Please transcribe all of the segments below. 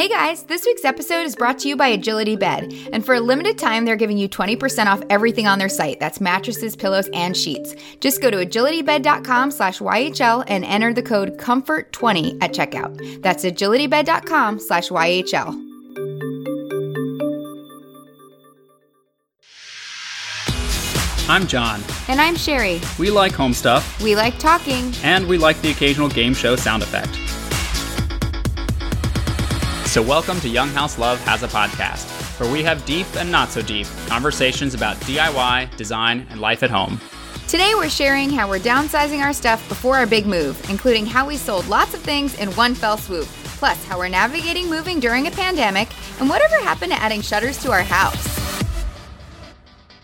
Hey guys, this week's episode is brought to you by Agility Bed. And for a limited time, they're giving you 20% off everything on their site. That's mattresses, pillows, and sheets. Just go to agilitybed.com slash YHL and enter the code COMFORT20 at checkout. That's agilitybed.com slash YHL. I'm John. And I'm Sherry. We like home stuff, We like talking. and we like the occasional game show sound effect. So, welcome to Young House Love Has a Podcast, where we have deep and not so deep conversations about DIY, design, and life at home. Today we're sharing how we're downsizing our stuff before our big move, including how we sold lots of things in one fell swoop, plus how we're navigating moving during a pandemic, and whatever happened to adding shutters to our house.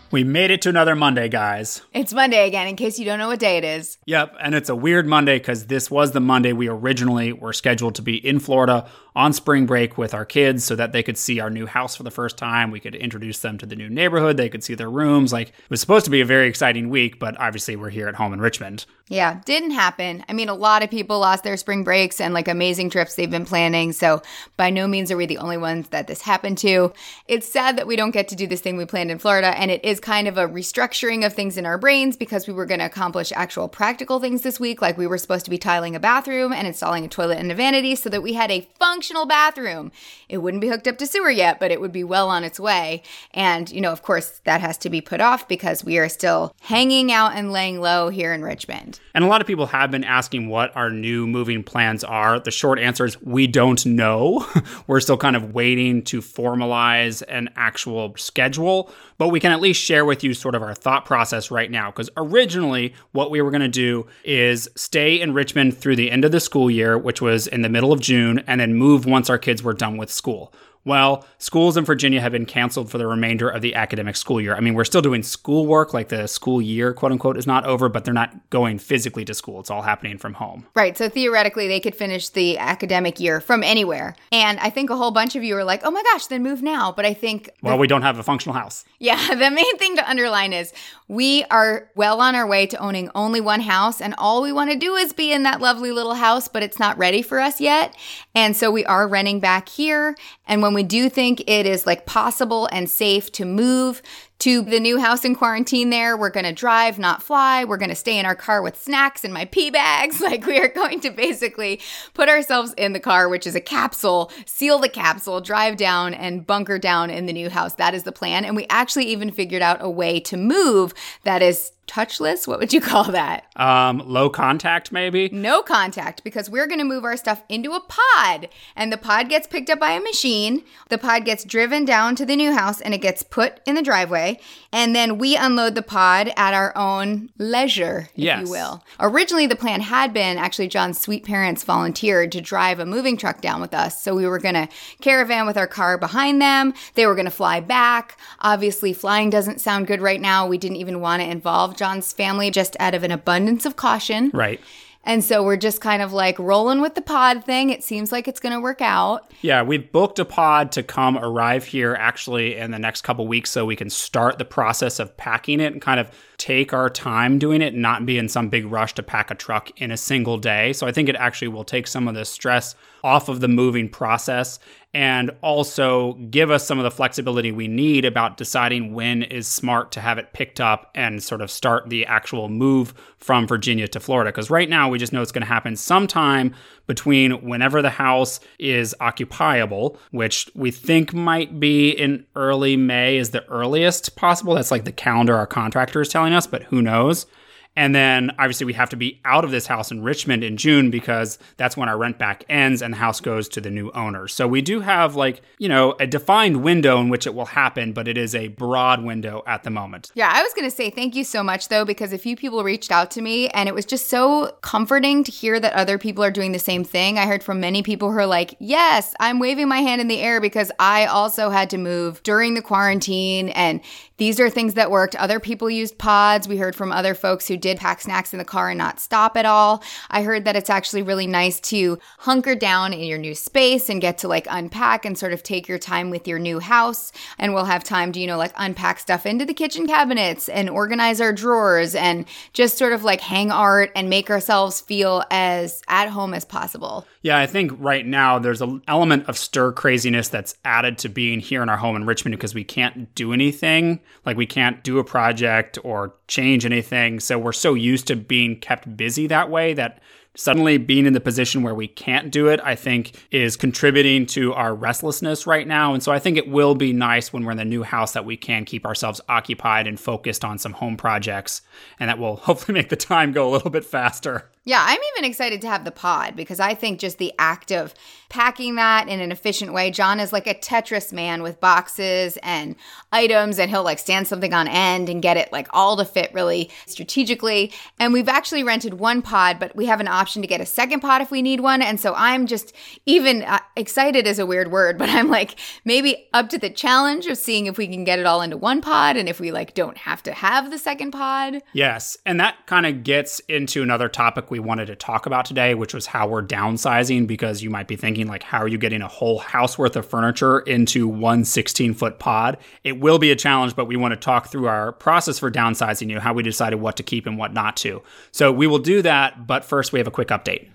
We made it to another Monday, guys. It's Monday again, in case you don't know what day it is. Yep, and it's a weird Monday because this was the Monday we originally were scheduled to be in Florida on spring break with our kids so that they could see our new house for the first time. We could introduce them to the new neighborhood, they could see their rooms. Like, it was supposed to be a very exciting week, but obviously we're here at home in Richmond. Yeah, didn't happen. I mean, a lot of people lost their spring breaks and like amazing trips they've been planning. So, by no means are we the only ones that this happened to. It's sad that we don't get to do this thing we planned in Florida. And it is kind of a restructuring of things in our brains because we were going to accomplish actual practical things this week. Like, we were supposed to be tiling a bathroom and installing a toilet and a vanity so that we had a functional bathroom. It wouldn't be hooked up to sewer yet, but it would be well on its way. And, you know, of course, that has to be put off because we are still hanging out and laying low here in Richmond. And a lot of people have been asking what our new moving plans are. The short answer is we don't know. We're still kind of waiting to formalize an actual schedule, but we can at least share with you sort of our thought process right now. Because originally, what we were going to do is stay in Richmond through the end of the school year, which was in the middle of June, and then move once our kids were done with school. Well, schools in Virginia have been canceled for the remainder of the academic school year. I mean, we're still doing schoolwork, like the school year, quote unquote, is not over, but they're not going physically to school. It's all happening from home. Right. So theoretically, they could finish the academic year from anywhere. And I think a whole bunch of you are like, oh my gosh, then move now. But I think, Well, we don't have a functional house. yeah, the main thing to underline is we are well on our way to owning only one house. And all we want to do is be in that lovely little house, but it's not ready for us yet. And so we are renting back here. And when we do think it is like possible and safe to move to the new house in quarantine there, we're going to drive, not fly. We're going to stay in our car with snacks and my pee bags. Like we are going to basically put ourselves in the car, which is a capsule, seal the capsule, drive down and bunker down in the new house. That is the plan. And we actually even figured out a way to move that is touchless. What would you call that? Um, low contact, maybe. No contact because we're going to move our stuff into a pod and the pod gets picked up by a machine. The pod gets driven down to the new house and it gets put in the driveway. And then we unload the pod at our own leisure, if Yes. you will. Originally, the plan had been actually John's sweet parents volunteered to drive a moving truck down with us. So we were going to caravan with our car behind them. They were going to fly back. Obviously, flying doesn't sound good right now. We didn't even want to involve John's family just out of an abundance of caution. Right. And so we're just kind of like rolling with the pod thing. It seems like it's going to work out. Yeah, we've booked a pod to come arrive here actually in the next couple weeks so we can start the process of packing it and kind of take our time doing it not be in some big rush to pack a truck in a single day. So I think it actually will take some of the stress off of the moving process and also give us some of the flexibility we need about deciding when is smart to have it picked up and sort of start the actual move from Virginia to Florida. Because right now we just know it's going to happen sometime between whenever the house is occupiable, which we think might be in early May is the earliest possible. That's like the calendar our contractor is telling us, but who knows? And then obviously we have to be out of this house in Richmond in June because that's when our rent back ends and the house goes to the new owner. So we do have like, you know, a defined window in which it will happen, but it is a broad window at the moment. Yeah, I was going to say thank you so much though, because a few people reached out to me and it was just so comforting to hear that other people are doing the same thing. I heard from many people who are like, yes, I'm waving my hand in the air because I also had to move during the quarantine and these are things that worked. Other people used pods. We heard from other folks who did pack snacks in the car and not stop at all. I heard that it's actually really nice to hunker down in your new space and get to like unpack and sort of take your time with your new house. And we'll have time to, you know, like unpack stuff into the kitchen cabinets and organize our drawers and just sort of like hang art and make ourselves feel as at home as possible. Yeah, I think right now there's an element of stir craziness that's added to being here in our home in Richmond because we can't do anything. Like we can't do a project or change anything. So we're so used to being kept busy that way that suddenly being in the position where we can't do it, I think is contributing to our restlessness right now. And so I think it will be nice when we're in the new house that we can keep ourselves occupied and focused on some home projects. And that will hopefully make the time go a little bit faster. Yeah, I'm even excited to have the pod because I think just the act of packing that in an efficient way. John is like a Tetris man with boxes and items, and he'll like stand something on end and get it like all to fit really strategically. And we've actually rented one pod, but we have an option to get a second pod if we need one. And so I'm just even uh, excited is a weird word, but I'm like maybe up to the challenge of seeing if we can get it all into one pod and if we like don't have to have the second pod. Yes. And that kind of gets into another topic we we wanted to talk about today, which was how we're downsizing. Because you might be thinking, like, how are you getting a whole house worth of furniture into one 16 foot pod? It will be a challenge, but we want to talk through our process for downsizing, you how we decided what to keep and what not to. So we will do that, but first we have a quick update.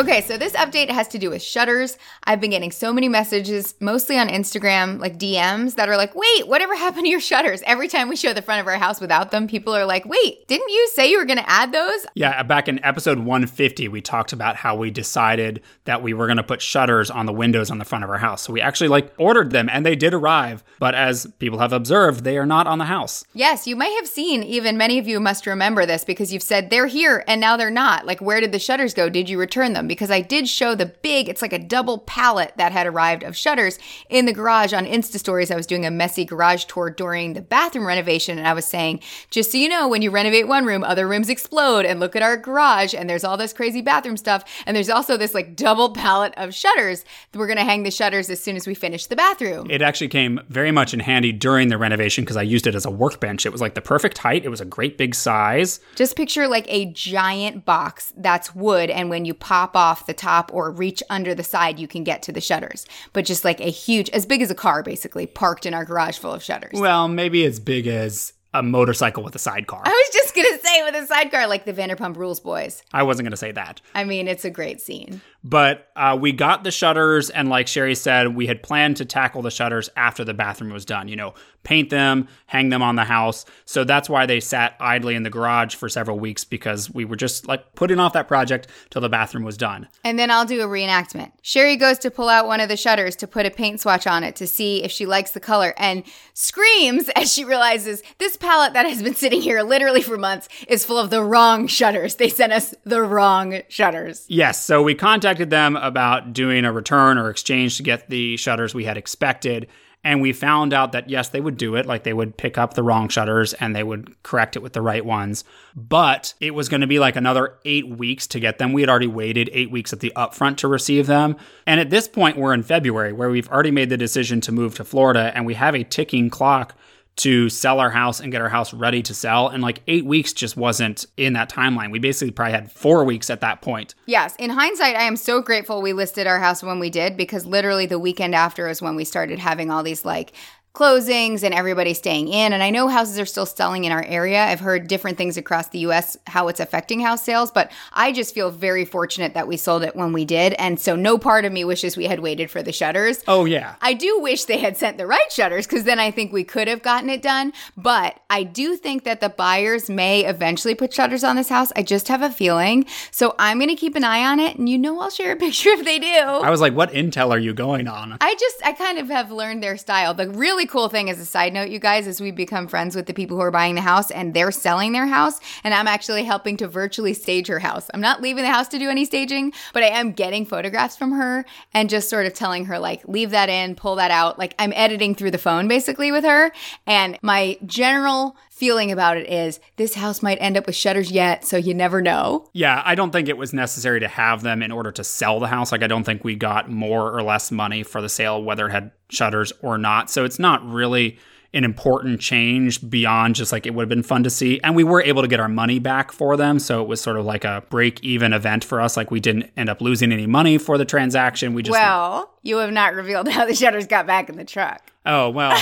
Okay, so this update has to do with shutters. I've been getting so many messages, mostly on Instagram, like DMs, that are like, wait, whatever happened to your shutters? Every time we show the front of our house without them, people are like, wait, didn't you say you were gonna add those? Yeah, back in episode 150, we talked about how we decided that we were gonna put shutters on the windows on the front of our house. So we actually like ordered them and they did arrive. But as people have observed, they are not on the house. Yes, you might have seen, even many of you must remember this because you've said they're here and now they're not. Like, where did the shutters go? Did you return them? Because I did show the big, it's like a double pallet that had arrived of shutters in the garage on Insta stories. I was doing a messy garage tour during the bathroom renovation and I was saying, just so you know, when you renovate one room, other rooms explode and look at our garage and there's all this crazy bathroom stuff. And there's also this like double pallet of shutters. We're going to hang the shutters as soon as we finish the bathroom. It actually came very much in handy during the renovation because I used it as a workbench. It was like the perfect height. It was a great big size. Just picture like a giant box that's wood. And when you pop off the top or reach under the side, you can get to the shutters. But just like a huge, as big as a car, basically, parked in our garage full of shutters. Well, maybe as big as a motorcycle with a sidecar. I was just gonna say with a sidecar, like the Vanderpump Rules boys. I wasn't gonna say that. I mean, it's a great scene. But uh, we got the shutters, and like Sherry said, we had planned to tackle the shutters after the bathroom was done. You know, paint them, hang them on the house. So that's why they sat idly in the garage for several weeks because we were just like putting off that project till the bathroom was done. And then I'll do a reenactment. Sherry goes to pull out one of the shutters to put a paint swatch on it to see if she likes the color and screams as she realizes this palette that has been sitting here literally for months is full of the wrong shutters. They sent us the wrong shutters. Yes. So we contacted them about doing a return or exchange to get the shutters we had expected. And we found out that yes, they would do it. Like they would pick up the wrong shutters and they would correct it with the right ones. But it was going to be like another eight weeks to get them. We had already waited eight weeks at the upfront to receive them. And at this point, we're in February where we've already made the decision to move to Florida and we have a ticking clock to sell our house and get our house ready to sell. And like eight weeks just wasn't in that timeline. We basically probably had four weeks at that point. Yes. In hindsight, I am so grateful we listed our house when we did because literally the weekend after is when we started having all these like closings and everybody staying in. And I know houses are still selling in our area. I've heard different things across the US how it's affecting house sales, but I just feel very fortunate that we sold it when we did. And so no part of me wishes we had waited for the shutters. Oh, yeah. I do wish they had sent the right shutters because then I think we could have gotten it done. But I do think that the buyers may eventually put shutters on this house. I just have a feeling. So I'm going to keep an eye on it. And you know, I'll share a picture if they do. I was like, what intel are you going on? I just, I kind of have learned their style. The really cool thing as a side note, you guys, is we become friends with the people who are buying the house and they're selling their house. And I'm actually helping to virtually stage her house. I'm not leaving the house to do any staging, but I am getting photographs from her and just sort of telling her, like, leave that in, pull that out. Like, I'm editing through the phone basically with her. And my general feeling about it is this house might end up with shutters yet, so you never know. Yeah, I don't think it was necessary to have them in order to sell the house. Like, I don't think we got more or less money for the sale, whether it had shutters or not. So it's not really an important change beyond just like it would have been fun to see. And we were able to get our money back for them. So it was sort of like a break even event for us. Like we didn't end up losing any money for the transaction. We just. Well, you have not revealed how the shutters got back in the truck. Oh, well.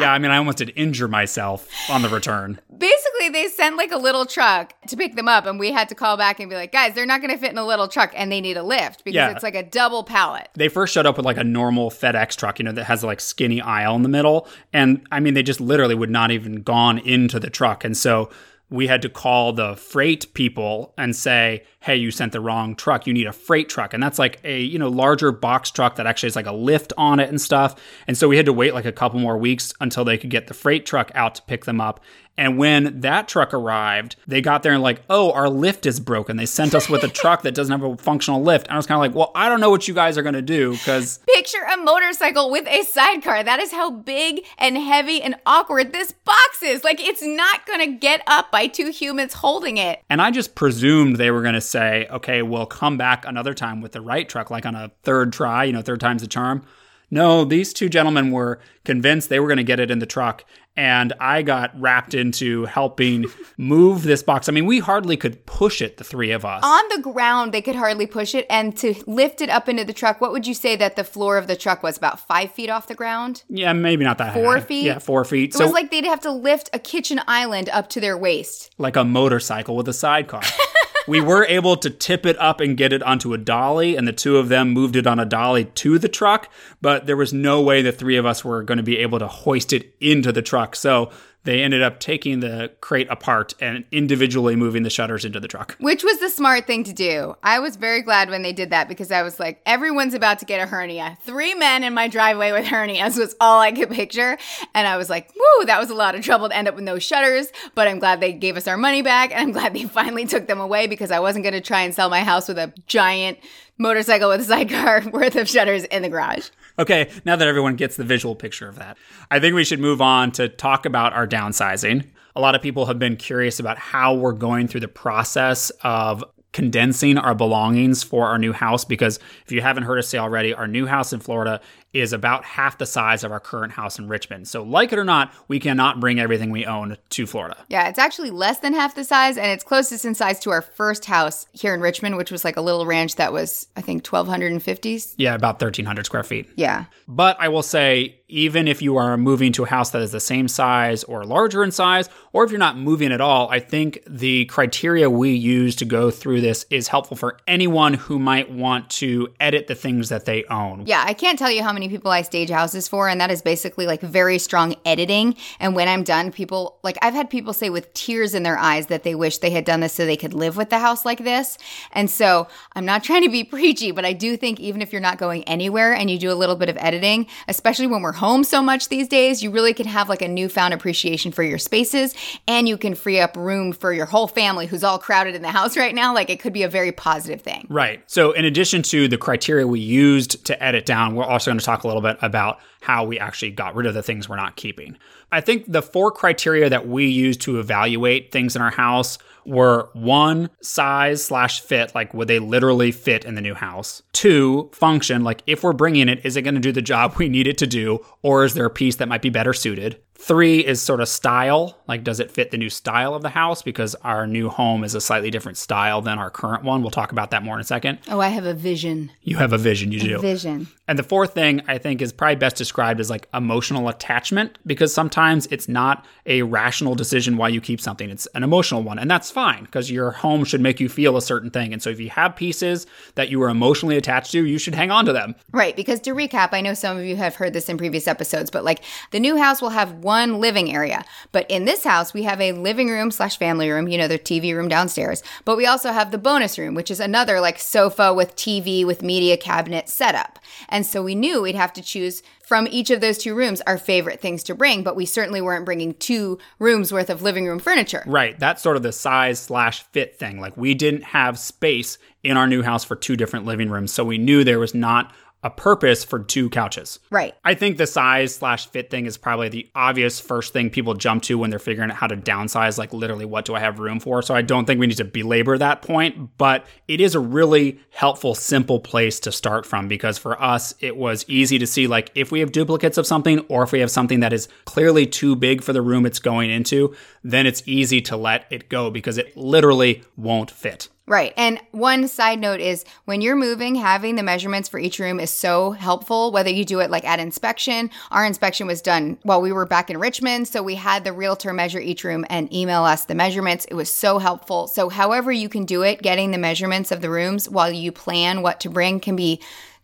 Yeah, I mean, I almost did injure myself on the return. Basically, they sent like a little truck to pick them up, and we had to call back and be like, guys, they're not going to fit in a little truck, and they need a lift because Yeah. it's like a double pallet. They first showed up with like a normal FedEx truck, you know, that has like skinny aisle in the middle. And I mean, they just literally would not even gone into the truck. And so we had to call the freight people and say, hey, you sent the wrong truck. You need a freight truck. And that's like a, you know, larger box truck that actually has like a lift on it and stuff. And so we had to wait like a couple more weeks until they could get the freight truck out to pick them up. And when that truck arrived, they got there and like, oh, our lift is broken. They sent us with a truck that doesn't have a functional lift. And I was kind of like, well, I don't know what you guys are going to do because Picture a motorcycle with a sidecar. That is how big and heavy and awkward this box is. Like, it's not going to get up by two humans holding it. And I just presumed they were going to say, okay, we'll come back another time with the right truck, like on a third try, you know, third time's the charm. No, these two gentlemen were convinced they were going to get it in the truck. And I got wrapped into helping move this box. I mean, we hardly could push it, the three of us. On the ground, they could hardly push it. And to lift it up into the truck, what would you say that the floor of the truck was? About five feet off the ground? yeah, maybe not that Four high. feet? Yeah, four feet. So it was like they'd have to lift a kitchen island up to their waist. like a motorcycle with a sidecar. we were able to tip it up and get it onto a dolly, and the two of them moved it on a dolly to the truck, but there was no way the three of us were going to be able to hoist it into the truck. So they ended up taking the crate apart and individually moving the shutters into the truck. Which was the smart thing to do. I was very glad when they did that because I was like, everyone's about to get a hernia. Three men in my driveway with hernias was all I could picture. And I was like, woo, that was a lot of trouble to end up with no shutters. But I'm glad they gave us our money back. And I'm glad they finally took them away because I wasn't going to try and sell my house with a giant motorcycle with a sidecar worth of shutters in the garage. Okay, now that everyone gets the visual picture of that, I think we should move on to talk about our downsizing. A lot of people have been curious about how we're going through the process of condensing our belongings for our new house because if you haven't heard us say already, our new house in Florida is about half the size of our current house in Richmond. So, like it or not, we cannot bring everything we own to Florida. Yeah, it's actually less than half the size, and it's closest in size to our first house here in Richmond, which was like a little ranch that was, I think, 1,250s. Yeah, about 1,300 square feet. Yeah. But I will say, even if you are moving to a house that is the same size or larger in size, or if you're not moving at all, I think the criteria we use to go through this is helpful for anyone who might want to edit the things that they own. Yeah, I can't tell you how many people I stage houses for, and that is basically like very strong editing. And when I'm done, people like I've had people say with tears in their eyes that they wish they had done this so they could live with the house like this. And so I'm not trying to be preachy, but I do think even if you're not going anywhere and you do a little bit of editing, especially when we're home so much these days, you really can have like a newfound appreciation for your spaces and you can free up room for your whole family who's all crowded in the house right now. Like it could be a very positive thing. Right. So, in addition to the criteria we used to edit down, we're also going to talk a little bit about how we actually got rid of the things we're not keeping. I think the four criteria that we use to evaluate things in our house were one, size slash fit, like would they literally fit in the new house? Two, function, like if we're bringing it, is it going to do the job we need it to do, or is there a piece that might be better suited? Three is sort of style, like does it fit the new style of the house? Because our new home is a slightly different style than our current one. We'll talk about that more in a second. Oh, I have a vision. You have a vision, you do. Vision. And the fourth thing I think is probably best described as like emotional attachment because sometimes it's not a rational decision why you keep something. It's an emotional one. And that's fine because your home should make you feel a certain thing. And so if you have pieces that you are emotionally attached to, you should hang on to them. Right, because to recap, I know some of you have heard this in previous episodes, but like the new house will have one living area. But in this house, we have a living room slash family room, you know, the TV room downstairs. But we also have the bonus room, which is another like sofa with TV with media cabinet setup. And so we knew we'd have to choose from each of those two rooms our favorite things to bring, but we certainly weren't bringing two rooms worth of living room furniture. Right. That's sort of the size slash fit thing. Like we didn't have space in our new house for two different living rooms. So we knew there was not a purpose for two couches. Right. I think the size slash fit thing is probably the obvious first thing people jump to when they're figuring out how to downsize, like literally what do I have room for? So I don't think we need to belabor that point, but it is a really helpful, simple place to start from because for us, it was easy to see like if we have duplicates of something or if we have something that is clearly too big for the room it's going into, then it's easy to let it go because it literally won't fit. Right. And one side note is when you're moving, having the measurements for each room is so helpful, whether you do it like at inspection. Our inspection was done while we were back in Richmond. So we had the realtor measure each room and email us the measurements. It was so helpful. So, however, you can do it, getting the measurements of the rooms while you plan what to bring can be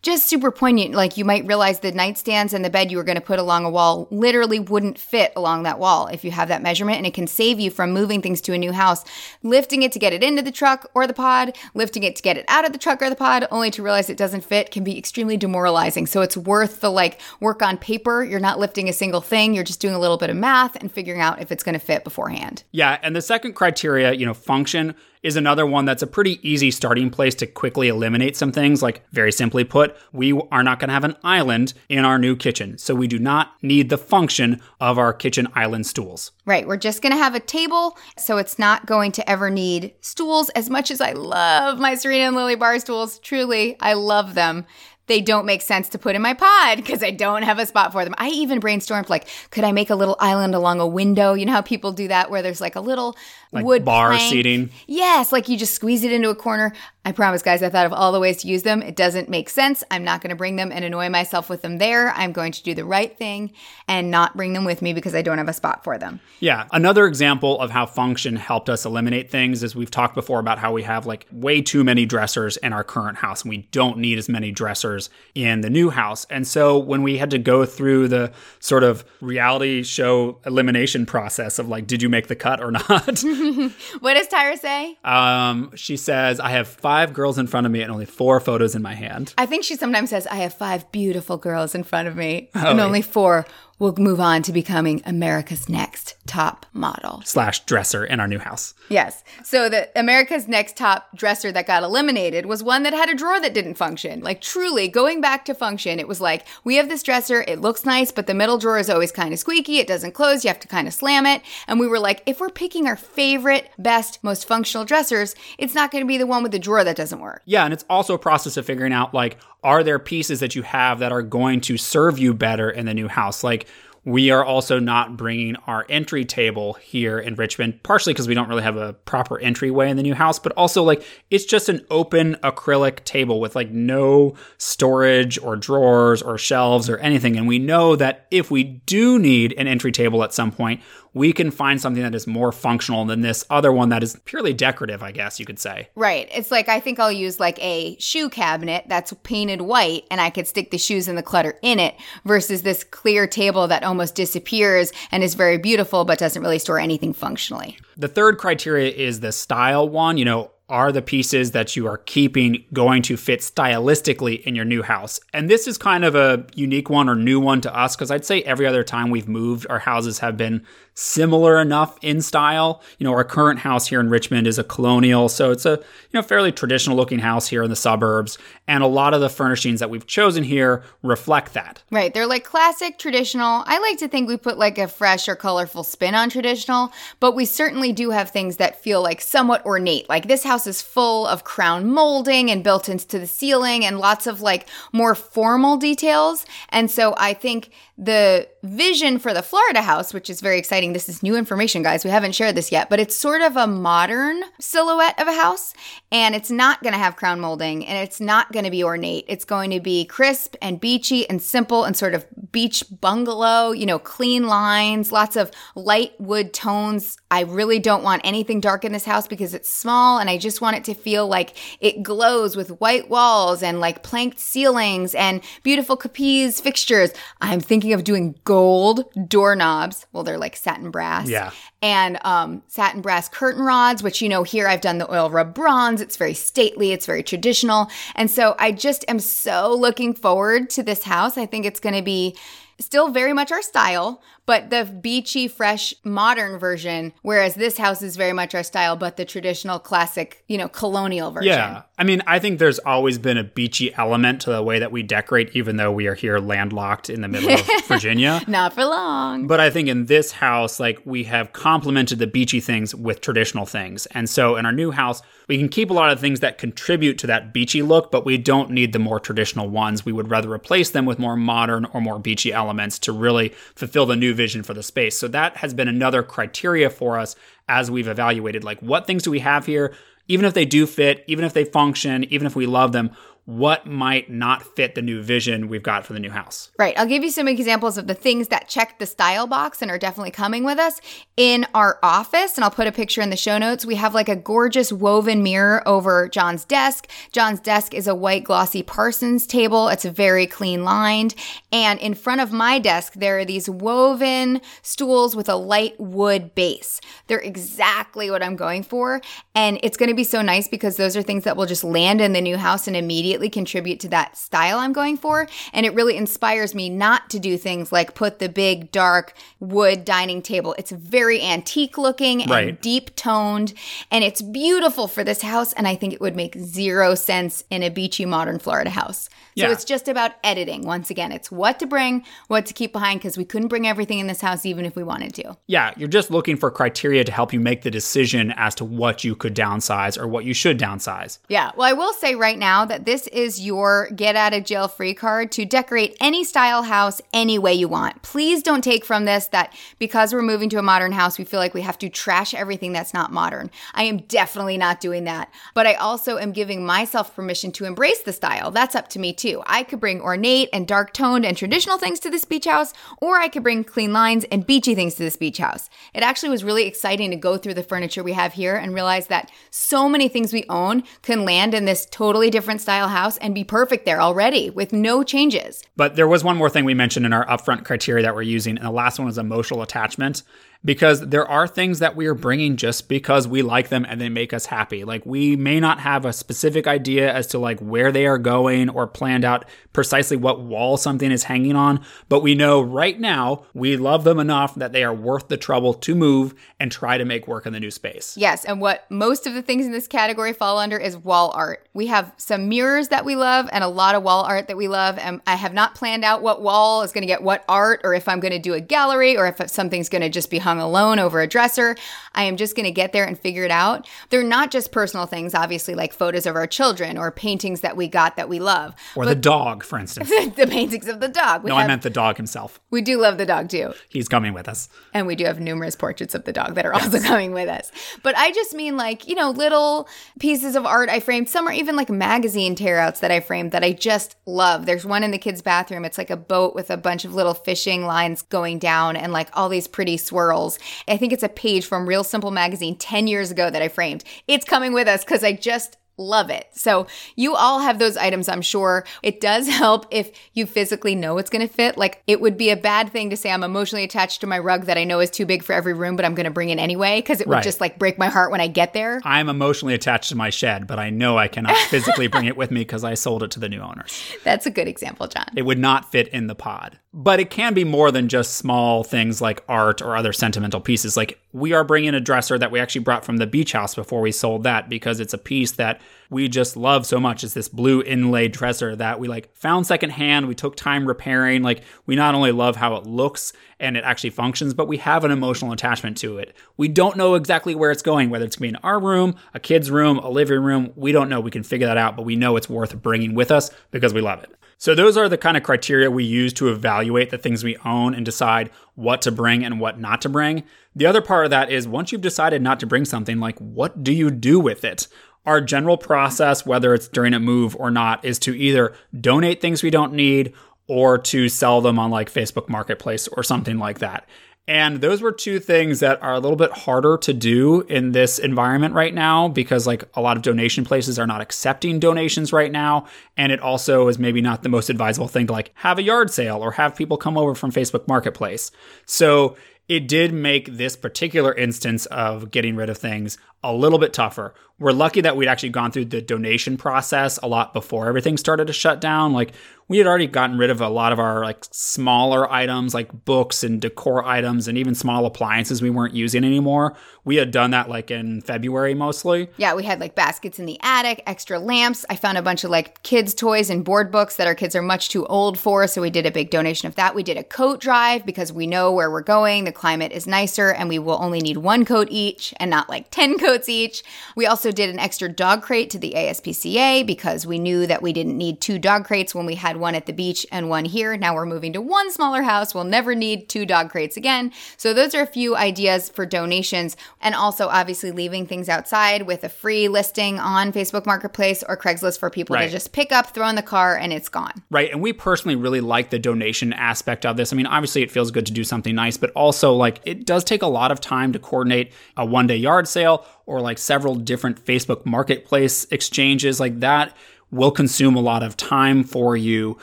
just super poignant. Like you might realize the nightstands and the bed you were going to put along a wall literally wouldn't fit along that wall if you have that measurement. And it can save you from moving things to a new house, lifting it to get it into the truck or the pod, lifting it to get it out of the truck or the pod, only to realize it doesn't fit can be extremely demoralizing. So it's worth the like work on paper. You're not lifting a single thing. You're just doing a little bit of math and figuring out if it's going to fit beforehand. Yeah. And the second criteria, you know, function is another one that's a pretty easy starting place to quickly eliminate some things. Like, very simply put, we are not going to have an island in our new kitchen. So we do not need the function of our kitchen island stools. Right. We're just going to have a table. So it's not going to ever need stools as much as I love my Serena and Lily bar stools. Truly, I love them they don't make sense to put in my pod because I don't have a spot for them. I even brainstormed like, could I make a little island along a window? You know how people do that where there's like a little like wood bar plank. seating. Yes, like you just squeeze it into a corner. I promise, guys, I thought of all the ways to use them. It doesn't make sense. I'm not going to bring them and annoy myself with them there. I'm going to do the right thing and not bring them with me because I don't have a spot for them. Yeah. Another example of how function helped us eliminate things is we've talked before about how we have like way too many dressers in our current house and we don't need as many dressers in the new house. And so when we had to go through the sort of reality show elimination process of like, did you make the cut or not? what does Tyra say? Um, she says, I have five girls in front of me and only four photos in my hand. I think she sometimes says, I have five beautiful girls in front of me Oh, and only four will move on to becoming America's next top model. Slash dresser in our new house. Yes. So the America's Next Top dresser that got eliminated was one that had a drawer that didn't function. Like truly going back to function, it was like, we have this dresser, it looks nice, but the middle drawer is always kind of squeaky, it doesn't close, you have to kind of slam it. And we were like, if we're picking our favorite, best, most functional dressers, it's not going to be the one with the drawer that doesn't work. Yeah, and it's also a process of figuring out like, are there pieces that you have that are going to serve you better in the new house? Like, we are also not bringing our entry table here in Richmond, partially because we don't really have a proper entryway in the new house, but also like it's just an open acrylic table with like no storage or drawers or shelves or anything. And we know that if we do need an entry table at some point, we can find something that is more functional than this other one that is purely decorative, I guess you could say. Right. It's like I think I'll use like a shoe cabinet that's painted white and I could stick the shoes and the clutter in it versus this clear table that almost disappears and is very beautiful but doesn't really store anything functionally. The third criteria is the style one. You know, are the pieces that you are keeping going to fit stylistically in your new house? And this is kind of a unique one or new one to us because I'd say every other time we've moved, our houses have been similar enough in style. You know, our current house here in Richmond is a colonial, so it's a, you know, fairly traditional looking house here in the suburbs, and a lot of the furnishings that we've chosen here reflect that. Right. They're like classic traditional. I like to think we put like a fresh or colorful spin on traditional, but we certainly do have things that feel like somewhat ornate. Like this house is full of crown molding and built into the ceiling and lots of like more formal details. And so I think the vision for the Florida house, which is very exciting. This is new information, guys. We haven't shared this yet, but it's sort of a modern silhouette of a house. And it's not going to have crown molding and it's not going to be ornate. It's going to be crisp and beachy and simple and sort of beach bungalow, you know, clean lines, lots of light wood tones. I really don't want anything dark in this house because it's small and I just want it to feel like it glows with white walls and like planked ceilings and beautiful capiz fixtures. I'm thinking of doing gold doorknobs. Well, they're like satin brass. Yeah. And um, satin brass curtain rods, which, you know, here I've done the oil rub bronze. It's very stately, it's very traditional. And so I just am so looking forward to this house. I think it's going to be Still very much our style, but the beachy, fresh, modern version. Whereas this house is very much our style, but the traditional, classic, you know, colonial version. Yeah. I mean, I think there's always been a beachy element to the way that we decorate, even though we are here landlocked in the middle of Virginia. Not for long. But I think in this house, like we have complemented the beachy things with traditional things. And so in our new house, we can keep a lot of things that contribute to that beachy look, but we don't need the more traditional ones. We would rather replace them with more modern or more beachy elements to really fulfill the new vision for the space. So that has been another criteria for us as we've evaluated like what things do we have here? Even if they do fit, even if they function, even if we love them, what might not fit the new vision we've got for the new house. Right. I'll give you some examples of the things that check the style box and are definitely coming with us in our office. And I'll put a picture in the show notes. We have like a gorgeous woven mirror over John's desk. John's desk is a white glossy Parsons table. It's very clean lined. And in front of my desk, there are these woven stools with a light wood base. They're exactly what I'm going for. And it's going to be so nice because those are things that will just land in the new house and immediately immediately contribute to that style I'm going for. And it really inspires me not to do things like put the big, dark wood dining table. It's very antique looking and Right. deep toned, and it's beautiful for this house. And I think it would make zero sense in a beachy modern Florida house. So Yeah. it's just about editing. Once again, it's what to bring, what to keep behind, because we couldn't bring everything in this house even if we wanted to. Yeah, you're just looking for criteria to help you make the decision as to what you could downsize or what you should downsize. Yeah. Well, I will say right now that this is your get out of jail free card to decorate any style house any way you want. Please don't take from this that because we're moving to a modern house, we feel like we have to trash everything that's not modern. I am definitely not doing that. But I also am giving myself permission to embrace the style. That's up to me too. I could bring ornate and dark toned and traditional things to this beach house, or I could bring clean lines and beachy things to this beach house. It actually was really exciting to go through the furniture we have here and realize that so many things we own can land in this totally different style house and be perfect there already with no changes. But there was one more thing we mentioned in our upfront criteria that we're using, and the last one was emotional attachment. Because there are things that we are bringing just because we like them and they make us happy. Like we may not have a specific idea as to like where they are going or planned out precisely what wall something is hanging on, but we know right now we love them enough that they are worth the trouble to move and try to make work in the new space. Yes, and what most of the things in this category fall under is wall art. We have some mirrors that we love and a lot of wall art that we love. And I have not planned out what wall is going to get what art or if I'm going to do a gallery or if something's going to just be hung alone over a dresser. I am just going to get there and figure it out. They're not just personal things, obviously, like photos of our children or paintings that we got that we love. Or the dog, for instance. the paintings of the dog. We, No, I meant the dog himself. we do love the dog too. He's coming with us. And we do have numerous portraits of the dog that are also coming with us. But I just mean like, you know, little pieces of art I framed. Some are even like magazine tearouts that I framed that I just love. There's one in the kids' bathroom. It's like a boat with a bunch of little fishing lines going down and like all these pretty swirls. I think it's a page from Real Simple magazine 10 years ago that I framed. It's coming with us because I just Love it. So, you all have those items, I'm sure. It does help if you physically know it's going to fit. Like, it would be a bad thing to say I'm emotionally attached to my rug that I know is too big for every room, but I'm going to bring it anyway because it would Right. just like break my heart when I get there. I'm emotionally attached to my shed, but I know I cannot physically bring it with me because I sold it to the new owners. That's a good example, John. It would not fit in the pod. But it can be more than just small things like art or other sentimental pieces. Like we are bringing a dresser that we actually brought from the beach house before we sold that because it's a piece that we just love so much. is this blue inlaid dresser that we like found secondhand. We took time repairing. Like we not only love how it looks and it actually functions, but we have an emotional attachment to it. We don't know exactly where it's going, whether it's going to be in our room, a kid's room, a living room. We don't know. We can figure that out, but we know it's worth bringing with us because we love it. So those are the kind of criteria we use to evaluate the things we own and decide what to bring and what not to bring. The other part of that is once you've decided not to bring something, like what do you do with it? Our general process, whether it's during a move or not, is to either donate things we don't need or to sell them on like Facebook Marketplace or something like that. And those were two things that are a little bit harder to do in this environment right now because like a lot of donation places are not accepting donations right now. And it also is maybe not the most advisable thing to like have a yard sale or have people come over from Facebook Marketplace. So it did make this particular instance of getting rid of things a little bit tougher. We're lucky that we'd actually gone through the donation process a lot before everything started to shut down. Like we had already gotten rid of a lot of our like smaller items like books and decor items and even small appliances we weren't using anymore. We had done that like in February mostly. Yeah, we had like baskets in the attic, extra lamps. I found a bunch of like kids' toys and board books that our kids are much too old for. So we did a big donation of that. We did a coat drive because we know where we're going. The climate is nicer and we will only need one coat each and not like 10 coats each. We also did an extra dog crate to the ASPCA because we knew that we didn't need two dog crates when we had one at the beach and one here. Now we're moving to one smaller house. We'll never need two dog crates again. So those are a few ideas for donations and also obviously leaving things outside with a free listing on Facebook Marketplace or Craigslist for people Right. to just pick up, throw in the car, and it's gone. Right. And we personally really like the donation aspect of this. I mean, obviously it feels good to do something nice, but also like it does take a lot of time to coordinate a one day yard sale or like several different Facebook marketplace exchanges like that will consume a lot of time for you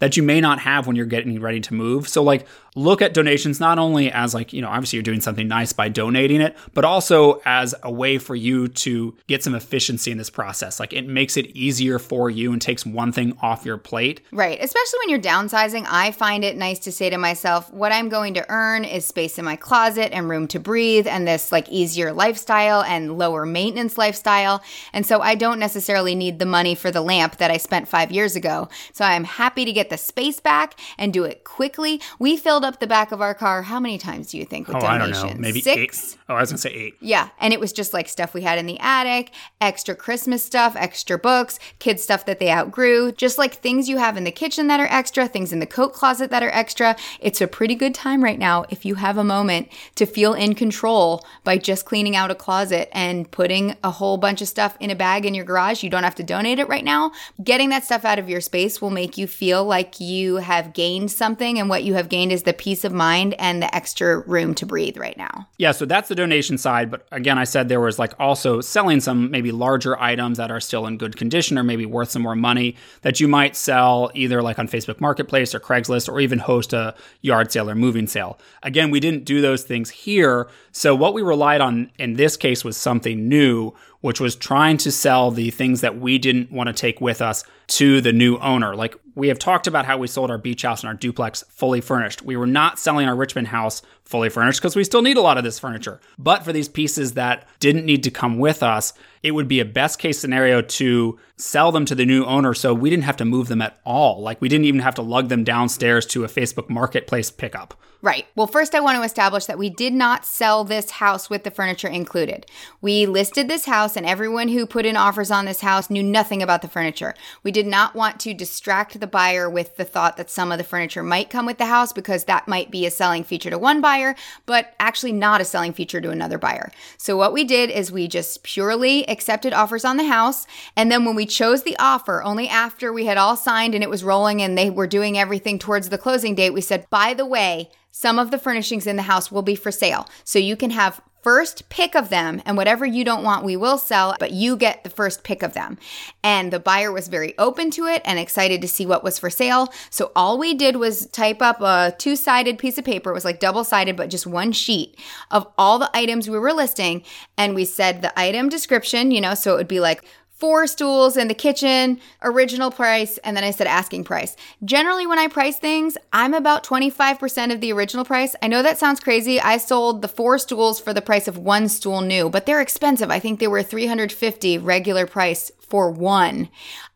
that you may not have when you're getting ready to move. So like look at donations not only as like, you know, obviously you're doing something nice by donating it, but also as a way for you to get some efficiency in this process. Like it makes it easier for you and takes one thing off your plate. Right. Especially when you're downsizing, I find it nice to say to myself, what I'm going to earn is space in my closet and room to breathe and this like easier lifestyle and lower maintenance lifestyle. And so I don't necessarily need the money for the lamp that I spent five years ago. So I'm happy to get the space back and do it quickly. We filled up the back of our car. How many times do you think with Oh, I don't know. Maybe Six? eight. Oh, I was gonna say eight. Yeah, and it was just like stuff we had in the attic, extra Christmas stuff, extra books, kids stuff that they outgrew, just like things you have in the kitchen that are extra, things in the coat closet that are extra. It's a pretty good time right now if you have a moment to feel in control by just cleaning out a closet and putting a whole bunch of stuff in a bag in your garage. You don't have to donate it right now. Getting that stuff out of your space will make you feel like you have gained something and what you have gained is the peace of mind and the extra room to breathe right now. Yeah, so that's the donation side. But again, I said there was like also selling some maybe larger items that are still in good condition or maybe worth some more money that you might sell either like on Facebook Marketplace or Craigslist or even host a yard sale or moving sale. Again, we didn't do those things here. So what we relied on in this case was something new, which was trying to sell the things that we didn't want to take with us to the new owner. Like we have talked about how we sold our beach house and our duplex fully furnished. We were not selling our Richmond house fully furnished because we still need a lot of this furniture. But for these pieces that didn't need to come with us, it would be a best case scenario to sell them to the new owner so we didn't have to move them at all. Like we didn't even have to lug them downstairs to a Facebook marketplace pickup. Right. Well, first, I want to establish that we did not sell this house with the furniture included. We listed this house, and everyone who put in offers on this house knew nothing about the furniture. We did not want to distract the buyer with the thought that some of the furniture might come with the house because that might be a selling feature to one buyer, but actually not a selling feature to another buyer. So, what we did is we just purely accepted offers on the house. And then when we chose the offer, only after we had all signed and it was rolling and they were doing everything towards the closing date, we said, by the way, some of the furnishings in the house will be for sale. So you can have first pick of them and whatever you don't want we will sell but you get the first pick of them. And the buyer was very open to it and excited to see what was for sale. So all we did was type up a two-sided piece of paper. It was like double-sided but just one sheet of all the items we were listing. And we said the item description you know so it would be like four stools in the kitchen, original price, and then I said asking price. Generally, when I price things, I'm about 25% of the original price. I know that sounds crazy. I sold the four stools for the price of one stool new, but they're expensive. I think they were 350 regular price for one.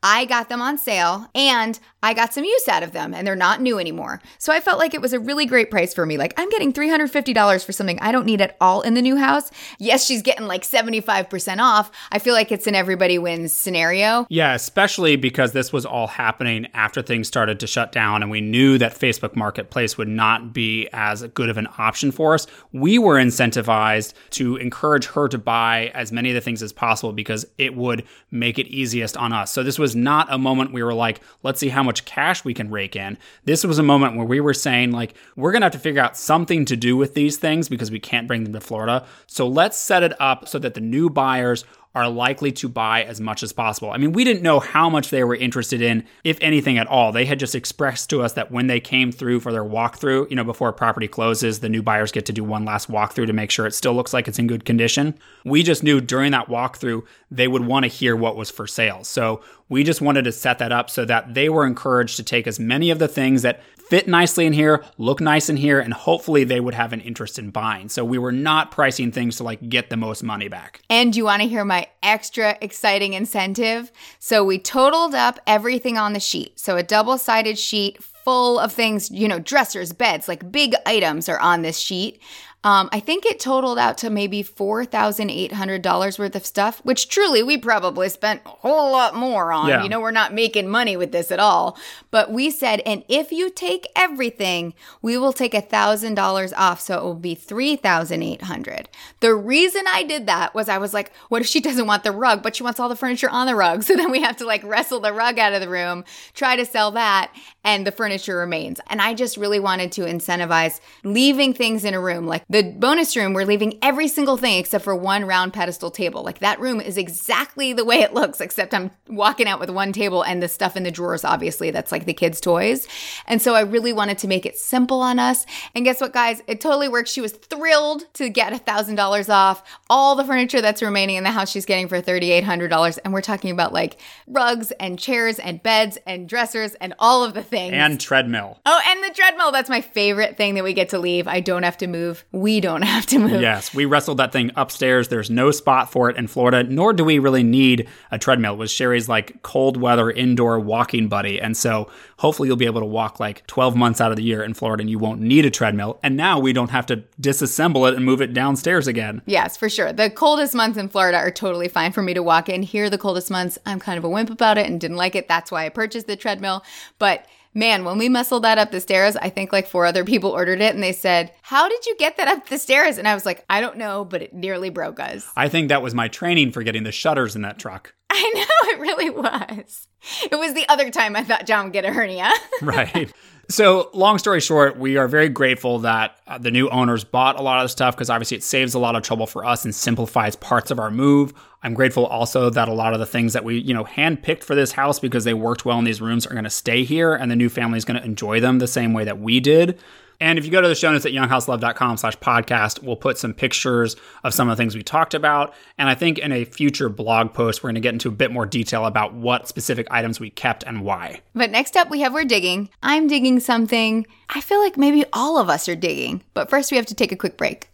I got them on sale and I got some use out of them and they're not new anymore. So I felt like it was a really great price for me. Like I'm getting $350 for something I don't need at all in the new house. Yes, she's getting like 75% off. I feel like it's an everybody wins scenario. Yeah, especially because this was all happening after things started to shut down and we knew that Facebook Marketplace would not be as good of an option for us. We were incentivized to encourage her to buy as many of the things as possible because it would make it easiest on us. So this was not a moment we were like, let's see how much cash we can rake in. This was a moment where we were saying like, we're going to have to figure out something to do with these things because we can't bring them to Florida. So let's set it up so that the new buyers are likely to buy as much as possible. I mean, we didn't know how much they were interested in, if anything at all. They had just expressed to us that when they came through for their walkthrough, you know, before a property closes, the new buyers get to do one last walkthrough to make sure it still looks like it's in good condition. We just knew during that walkthrough, they would want to hear what was for sale. So we just wanted to set that up so that they were encouraged to take as many of the things that fit nicely in here, look nice in here, and hopefully they would have an interest in buying. So we were not pricing things to like get the most money back. And you want to hear my extra exciting incentive? So we totaled up everything on the sheet. So a double sided sheet full of things, you know, dressers, beds, like big items are on this sheet. Um, I think it totaled out to maybe $4,800 worth of stuff, which truly we probably spent a whole lot more on. Yeah. You know, we're not making money with this at all. But we said, and if you take everything, we will take $1,000 off. So it will be 3800 The reason I did that was I was like, what if she doesn't want the rug, but she wants all the furniture on the rug? So then we have to like wrestle the rug out of the room, try to sell that, and the furniture remains. And I just really wanted to incentivize leaving things in a room. Like the bonus room, we're leaving every single thing except for one round pedestal table. Like that room is exactly the way it looks, except I'm walking out with one table and the stuff in the drawers, obviously, that's like the kids' toys. And so I really wanted to make it simple on us. And guess what, guys? It totally worked. She was thrilled to get $1,000 off. All the furniture that's remaining in the house, she's getting for $3,800. And we're talking about like rugs and chairs and beds and dressers and all of the things. And treadmill. Oh, and the treadmill. That's my favorite thing that we get to leave. I don't have to move. We don't have to move. Yes, we wrestled that thing upstairs. There's no spot for it in Florida, nor do we really need a treadmill. It was Sherry's like cold weather indoor walking buddy. And so hopefully you'll be able to walk like 12 months out of the year in Florida and you won't need a treadmill. And now we don't have to disassemble it and move it downstairs again. Yes, for sure. The coldest months in Florida are totally fine for me to walk in. Here, the coldest months, I'm kind of a wimp about it and didn't like it. That's why I purchased the treadmill. But man, when we muscled that up the stairs, I think like four other people ordered it and they said, How did you get that up the stairs? And I was like, I don't know, but it nearly broke us. I think that was my training for getting the shutters in that truck. I know, it really was. It was the other time I thought John would get a hernia. right. So, long story short, we are very grateful that uh, the new owners bought a lot of the stuff because obviously it saves a lot of trouble for us and simplifies parts of our move. I'm grateful also that a lot of the things that we, you know, handpicked for this house because they worked well in these rooms are going to stay here and the new family is going to enjoy them the same way that we did. And if you go to the show notes at younghouselove.com slash podcast, we'll put some pictures of some of the things we talked about. And I think in a future blog post, we're going to get into a bit more detail about what specific items we kept and why. But next up, we have We're Digging. I'm digging something I feel like maybe all of us are digging. But first, we have to take a quick break.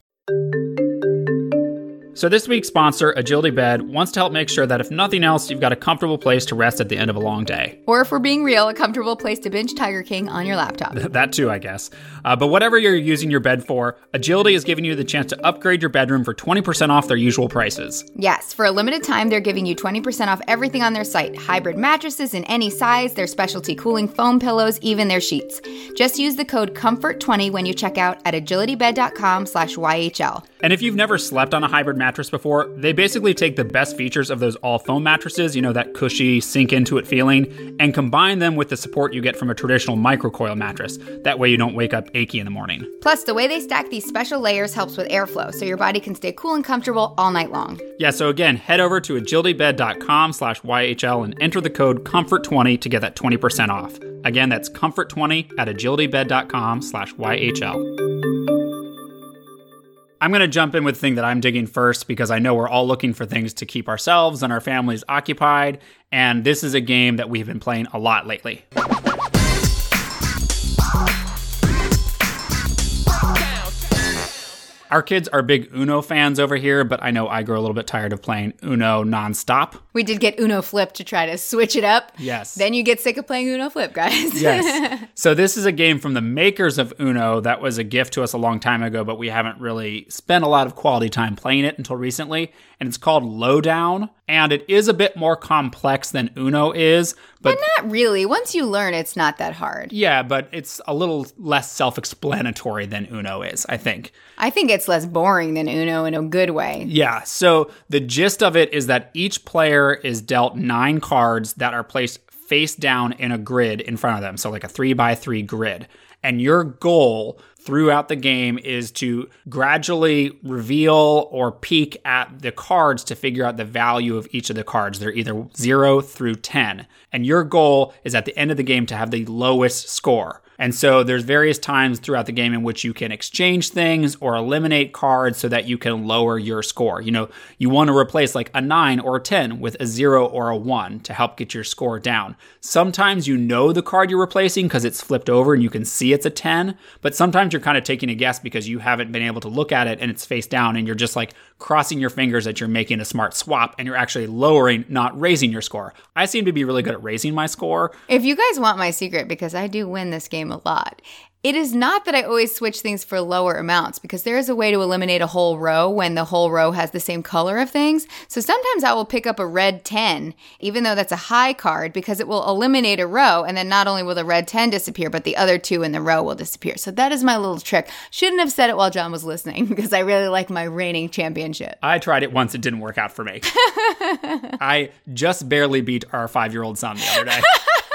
So, this week's sponsor, Agility Bed, wants to help make sure that if nothing else, you've got a comfortable place to rest at the end of a long day. Or if we're being real, a comfortable place to binge Tiger King on your laptop. that too, I guess. Uh, but whatever you're using your bed for, Agility is giving you the chance to upgrade your bedroom for 20% off their usual prices. Yes, for a limited time, they're giving you 20% off everything on their site hybrid mattresses in any size, their specialty cooling foam pillows, even their sheets. Just use the code COMFORT20 when you check out at agilitybed.com slash YHL. And if you've never slept on a hybrid mattress before, they basically take the best features of those all foam mattresses, you know, that cushy, sink into it feeling, and combine them with the support you get from a traditional microcoil mattress. That way you don't wake up achy in the morning. Plus, the way they stack these special layers helps with airflow, so your body can stay cool and comfortable all night long. Yeah, so again, head over to agilitybed.com slash YHL and enter the code COMFORT20 to get that 20% off. Again, that's COMFORT20 at agilitybed.com slash YHL. I'm going to jump in with the thing that I'm digging first because I know we're all looking for things to keep ourselves and our families occupied. And this is a game that we've been playing a lot lately. Our kids are big Uno fans over here, but I know I grow a little bit tired of playing Uno nonstop. We did get Uno Flip to try to switch it up. Yes. Then you get sick of playing Uno Flip, guys. yes. So this is a game from the makers of Uno that was a gift to us a long time ago, but we haven't really spent a lot of quality time playing it until recently. And it's called Lowdown, and it is a bit more complex than Uno is, but But not really. Once you learn, it's not that hard. yeah, but it's a little less self-explanatory than Uno is, I think. I think it's less boring than Uno in a good way. Yeah, so the gist of it is that each player is dealt nine cards that are placed face down in a grid in front of them. So, like a three by three grid. And your goal throughout the game is to gradually reveal or peek at the cards to figure out the value of each of the cards. They're either 0 through 10. And your goal is at the end of the game to have the lowest score. And so there's various times throughout the game in which you can exchange things or eliminate cards so that you can lower your score. You know, you want to replace like a 9 or a 10 with a 0 or a 1 to help get your score down. Sometimes you know the card you're replacing because it's flipped over and you can see it's a 10, but sometimes you're kind of taking a guess because you haven't been able to look at it and it's face down and you're just like crossing your fingers that you're making a smart swap and you're actually lowering, not raising your score. I seem to be really good at raising my score. If you guys want my secret, because I do win this game a lot, it is not that I always switch things for lower amounts because there is a way to eliminate a whole row when the whole row has the same color of things. So sometimes I will pick up a red 10, even though that's a high card, because it will eliminate a row. And then not only will the red 10 disappear, but the other two in the row will disappear. So that is my little trick. Shouldn't have said it while John was listening because I really like my reigning championship. I tried it once, it didn't work out for me. I just barely beat our five year old son the other day.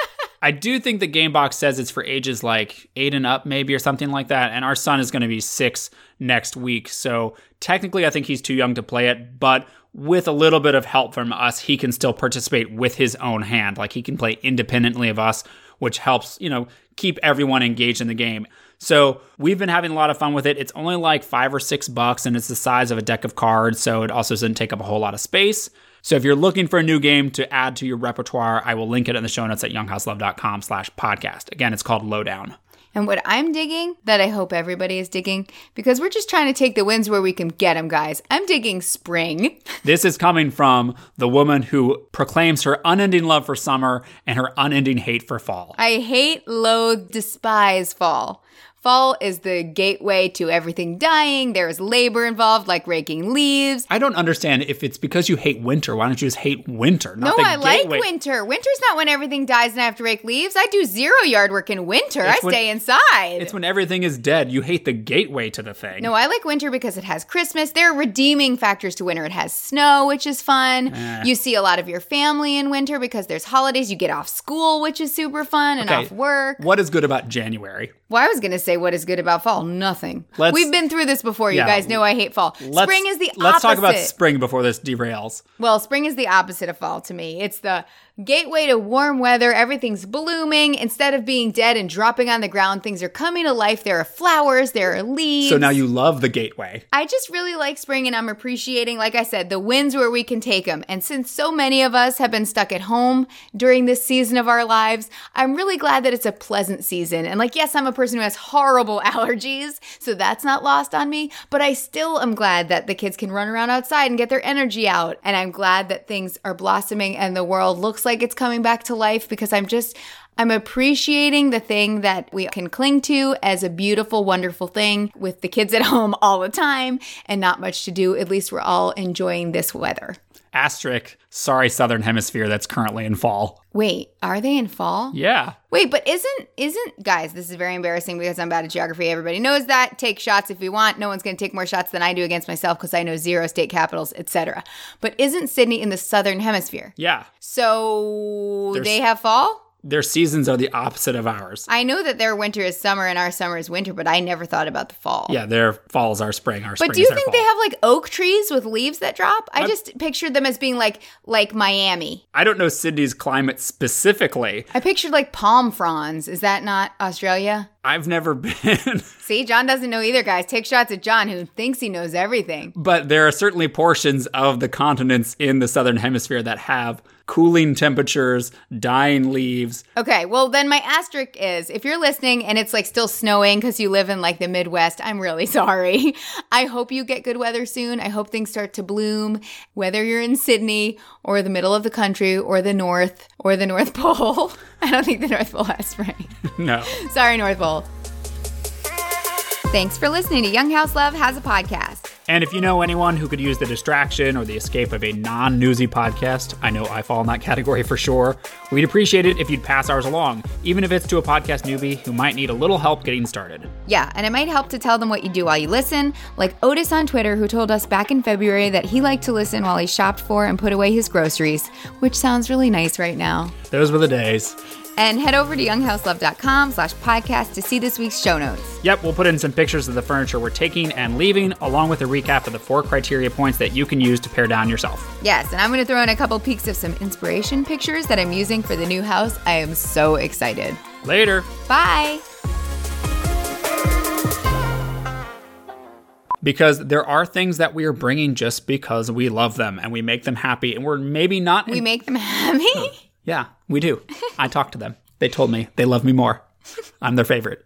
I do think the game box says it's for ages like eight and up, maybe, or something like that. And our son is going to be six next week. So technically, I think he's too young to play it. But with a little bit of help from us, he can still participate with his own hand. Like he can play independently of us, which helps, you know, keep everyone engaged in the game. So we've been having a lot of fun with it. It's only like five or six bucks and it's the size of a deck of cards. So it also doesn't take up a whole lot of space. So if you're looking for a new game to add to your repertoire, I will link it in the show notes at younghouselove.com slash podcast. Again, it's called Lowdown. And what I'm digging, that I hope everybody is digging, because we're just trying to take the wins where we can get them, guys. I'm digging spring. This is coming from the woman who proclaims her unending love for summer and her unending hate for fall. I hate, loathe, despise fall. Fall is the gateway to everything dying. There's labor involved, like raking leaves. I don't understand if it's because you hate winter. Why don't you just hate winter? no, I gateway. like winter. Winter's not when everything dies and I have to rake leaves. I do zero yard work in winter. It's I when, stay inside. It's when everything is dead. You hate the gateway to the thing. No, I like winter because it has Christmas. There are redeeming factors to winter. It has snow, which is fun. Eh. You see a lot of your family in winter because there's holidays. You get off school, which is super fun, and okay. off work. What is good about January? Well, I was going to say what is good about fall. Nothing. Let's, We've been through this before. You guys know I hate fall. Spring is the let's opposite. talk about spring before this derails. Well, spring is the opposite of fall to me. It's the gateway to warm weather. Everything's blooming. Instead of being dead and dropping on the ground, things are coming to life. There are flowers, there are leaves. So now you love the gateway. I just really like spring and I'm appreciating, like I said, the winds where we can take them. And since so many of us have been stuck at home during this season of our lives, I'm really glad that it's a pleasant season. And like, yes, I'm a person who has horrible allergies, so that's not lost on me, but I still am glad that the kids can run around outside and get their energy out. And I'm glad that things are blossoming and the world looks like it's coming back to life because I'm just, I'm appreciating the thing that we can cling to as a beautiful, wonderful thing with the kids at home all the time and not much to do. At least we're all enjoying this weather. Asterisk, sorry, Southern Hemisphere that's currently in fall. Wait, are they in fall? Yeah. Wait, but isn't, isn't, guys, this is very embarrassing because I'm bad at geography. Everybody knows that. Take shots if you want. No one's going to take more shots than I do against myself because I know zero state capitals, etc. But isn't Sydney in the Southern Hemisphere? Yeah. So There's- they have fall? Their seasons are the opposite of ours. I know that their winter is summer and our summer is winter, but I never thought about the fall. Yeah, their fall is our spring. Our but do you think fall. they have like oak trees with leaves that drop? I i just pictured them as being like like Miami. I don't know Sydney's climate specifically. I pictured like palm fronds. Is that not Australia? I've never been. See, John doesn't know either, guys. Take shots at John, who thinks he knows everything. But there are certainly portions of the continents in the southern hemisphere that have cooling temperatures, dying leaves. Okay, well, then my asterisk is if you're listening and it's like still snowing because you live in like the Midwest, I'm really sorry. I hope you get good weather soon. I hope things start to bloom, whether you're in Sydney or the middle of the country or the North or the North Pole. I don't think the North Pole has spring. No. sorry, North Pole. Thanks for listening to Young House Love Has a Podcast. And if you know anyone who could use the distraction or the escape of a non newsy podcast, I know I fall in that category for sure. We'd appreciate it if you'd pass ours along, even if it's to a podcast newbie who might need a little help getting started. Yeah, and it might help to tell them what you do while you listen, like Otis on Twitter, who told us back in February that he liked to listen while he shopped for and put away his groceries, which sounds really nice right now. Those were the days. And head over to younghouselove.com slash podcast to see this week's show notes. Yep, we'll put in some pictures of the furniture we're taking and leaving, along with a recap of the four criteria points that you can use to pare down yourself. Yes, and I'm going to throw in a couple peeks of some inspiration pictures that I'm using for the new house. I am so excited. Later. Bye. Because there are things that we are bringing just because we love them and we make them happy, and we're maybe not. We make them happy. Yeah, we do. I talked to them. They told me they love me more. I'm their favorite.